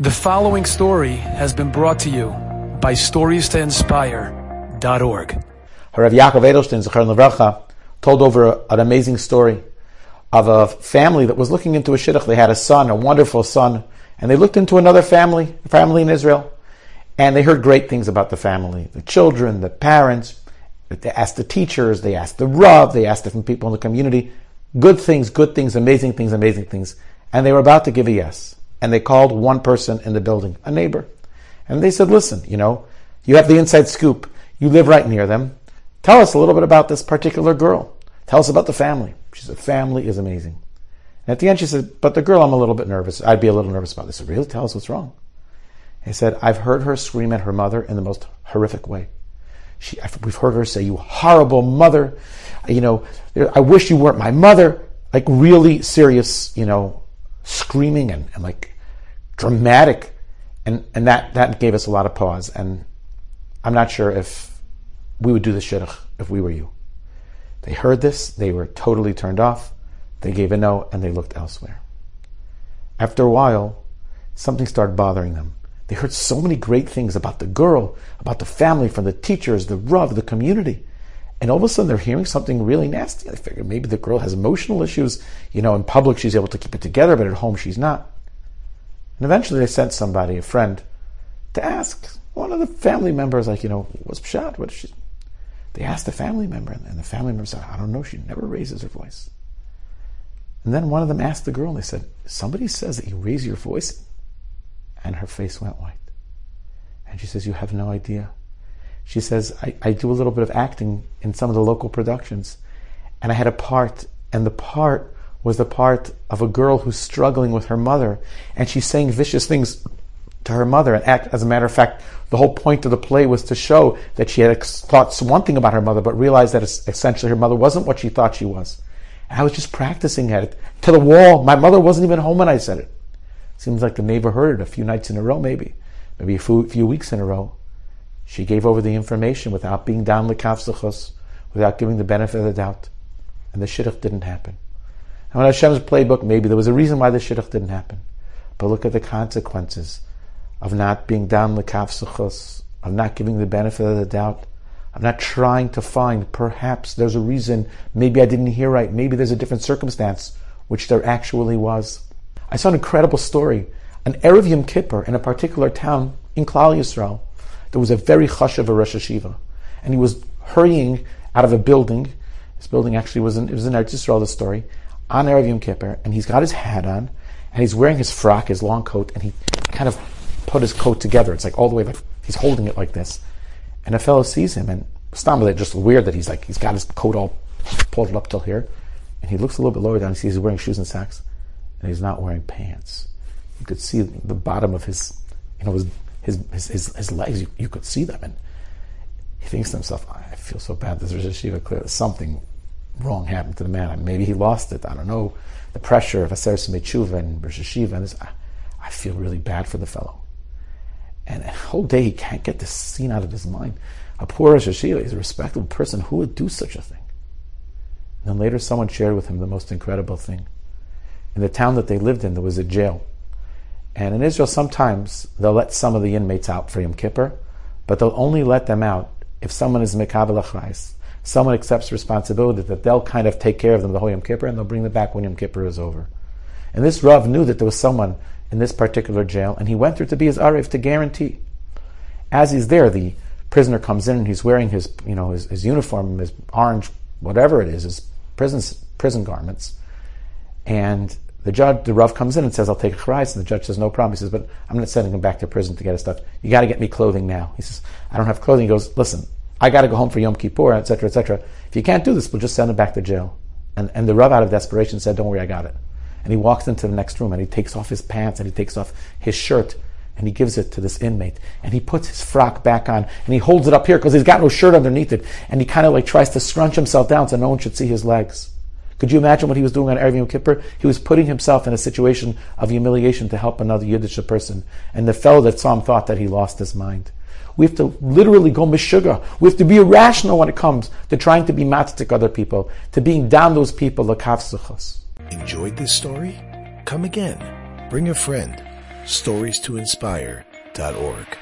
The following story has been brought to you by StoriesToInspire.org. Harav Yaakov Edelstein, Zechar Levracha, told over an amazing story of a family that was looking into a shidduch. They had a son, a wonderful son, and they looked into another family, a family in Israel, and they heard great things about the family, the children, the parents. They asked the teachers, they asked the Rav, they asked different people in the community. Good things, good things, amazing things, amazing things. And they were about to give a yes and they called one person in the building, a neighbor. And they said, listen, you know, you have the inside scoop. You live right near them. Tell us a little bit about this particular girl. Tell us about the family. She said, family is amazing. And at the end, she said, but the girl, I'm a little bit nervous. I'd be a little nervous about this. Really? Tell us what's wrong. He said, I've heard her scream at her mother in the most horrific way. She, we've heard her say, you horrible mother. You know, I wish you weren't my mother. Like really serious, you know, screaming and, and like dramatic. And, and that, that gave us a lot of pause. And I'm not sure if we would do the shidduch if we were you. They heard this, they were totally turned off, they gave a no, and they looked elsewhere. After a while, something started bothering them. They heard so many great things about the girl, about the family, from the teachers, the Rav, the community. And all of a sudden they're hearing something really nasty. They figure maybe the girl has emotional issues. You know, in public she's able to keep it together, but at home she's not. And eventually they sent somebody, a friend, to ask one of the family members, like, you know, what's Pshat? What is she? They asked the family member, and the family member said, I don't know, she never raises her voice. And then one of them asked the girl, and they said, Somebody says that you raise your voice. And her face went white. And she says, You have no idea. She says, I, I do a little bit of acting in some of the local productions. And I had a part, and the part was the part of a girl who's struggling with her mother, and she's saying vicious things to her mother. And as a matter of fact, the whole point of the play was to show that she had thought one thing about her mother, but realized that essentially her mother wasn't what she thought she was. And I was just practicing at it to the wall. My mother wasn't even home when I said it. Seems like the neighbor heard it a few nights in a row, maybe, maybe a few, few weeks in a row. She gave over the information without being down lekavsachos, without giving the benefit of the doubt. And the shidduch didn't happen. And when Hashem's playbook, maybe there was a reason why the shidduch didn't happen. But look at the consequences of not being down lekavsachos, of not giving the benefit of the doubt, of not trying to find, perhaps there's a reason, maybe I didn't hear right, maybe there's a different circumstance, which there actually was. I saw an incredible story. An Erev Yom Kippur in a particular town in Klal Yisrael, there was a very chashav Rosh Yeshiva, and he was hurrying out of a building. This building actually was in, it was in Eretz Yisrael, the story, on Erev Yom Kippur, and he's got his hat on, and he's wearing his frock, his long coat, and he kind of put his coat together. It's like all the way, like he's holding it like this. And a fellow sees him, and Stam, just weird that he's like, he's got his coat all pulled up till here, and he looks a little bit lower down, he sees he's wearing shoes and socks, and he's not wearing pants. You could see the bottom of his, you know, his his, his, his, his legs, you, you, could see them. And he thinks to himself, I feel so bad. This Rosh Yeshiva, clearly something wrong happened to the man. Maybe he lost it. I don't know. The pressure of Aseres Metshuva and Rosh Yeshiva. And this, I, I, feel really bad for the fellow. And the whole day he can't get this scene out of his mind. A poor Rosh he's a respectable person. Who would do such a thing? And then later someone shared with him the most incredible thing. In the town that they lived in, there was a jail. And in Israel, sometimes they'll let some of the inmates out for Yom Kippur, but they'll only let them out if someone is mekabel achrais. Someone accepts responsibility that they'll kind of take care of them the whole Yom Kippur, and they'll bring them back when Yom Kippur is over. And this Rav knew that there was someone in this particular jail, and he went there to be his Arif to guarantee. As he's there, the prisoner comes in and he's wearing his, you know, his, his uniform, his orange, whatever it is, his prison, prison garments. And the judge, the Rav comes in and says, I'll take a charais. And the judge says, no problem. He says, but I'm not sending him back to prison to get his stuff. You got to get me clothing now. He says, I don't have clothing. He goes, listen, I got to go home for Yom Kippur, etc., etc. If you can't do this, we'll just send him back to jail. And, and the Rav, out of desperation, said, don't worry, I got it. And he walks into the next room and he takes off his pants and he takes off his shirt and he gives it to this inmate and he puts his frock back on and he holds it up here because he's got no shirt underneath it and he kind of like tries to scrunch himself down so no one should see his legs. Could you imagine what he was doing on Yom Kippur? He was putting himself in a situation of humiliation to help another Yiddish person. And the fellow that saw him thought that he lost his mind. We have to literally go mishuga. We have to be irrational when it comes to trying to be matzik other people, to being down those people, like Havsukas. Enjoyed this story? Come again. Bring a friend storiestoinspire.org.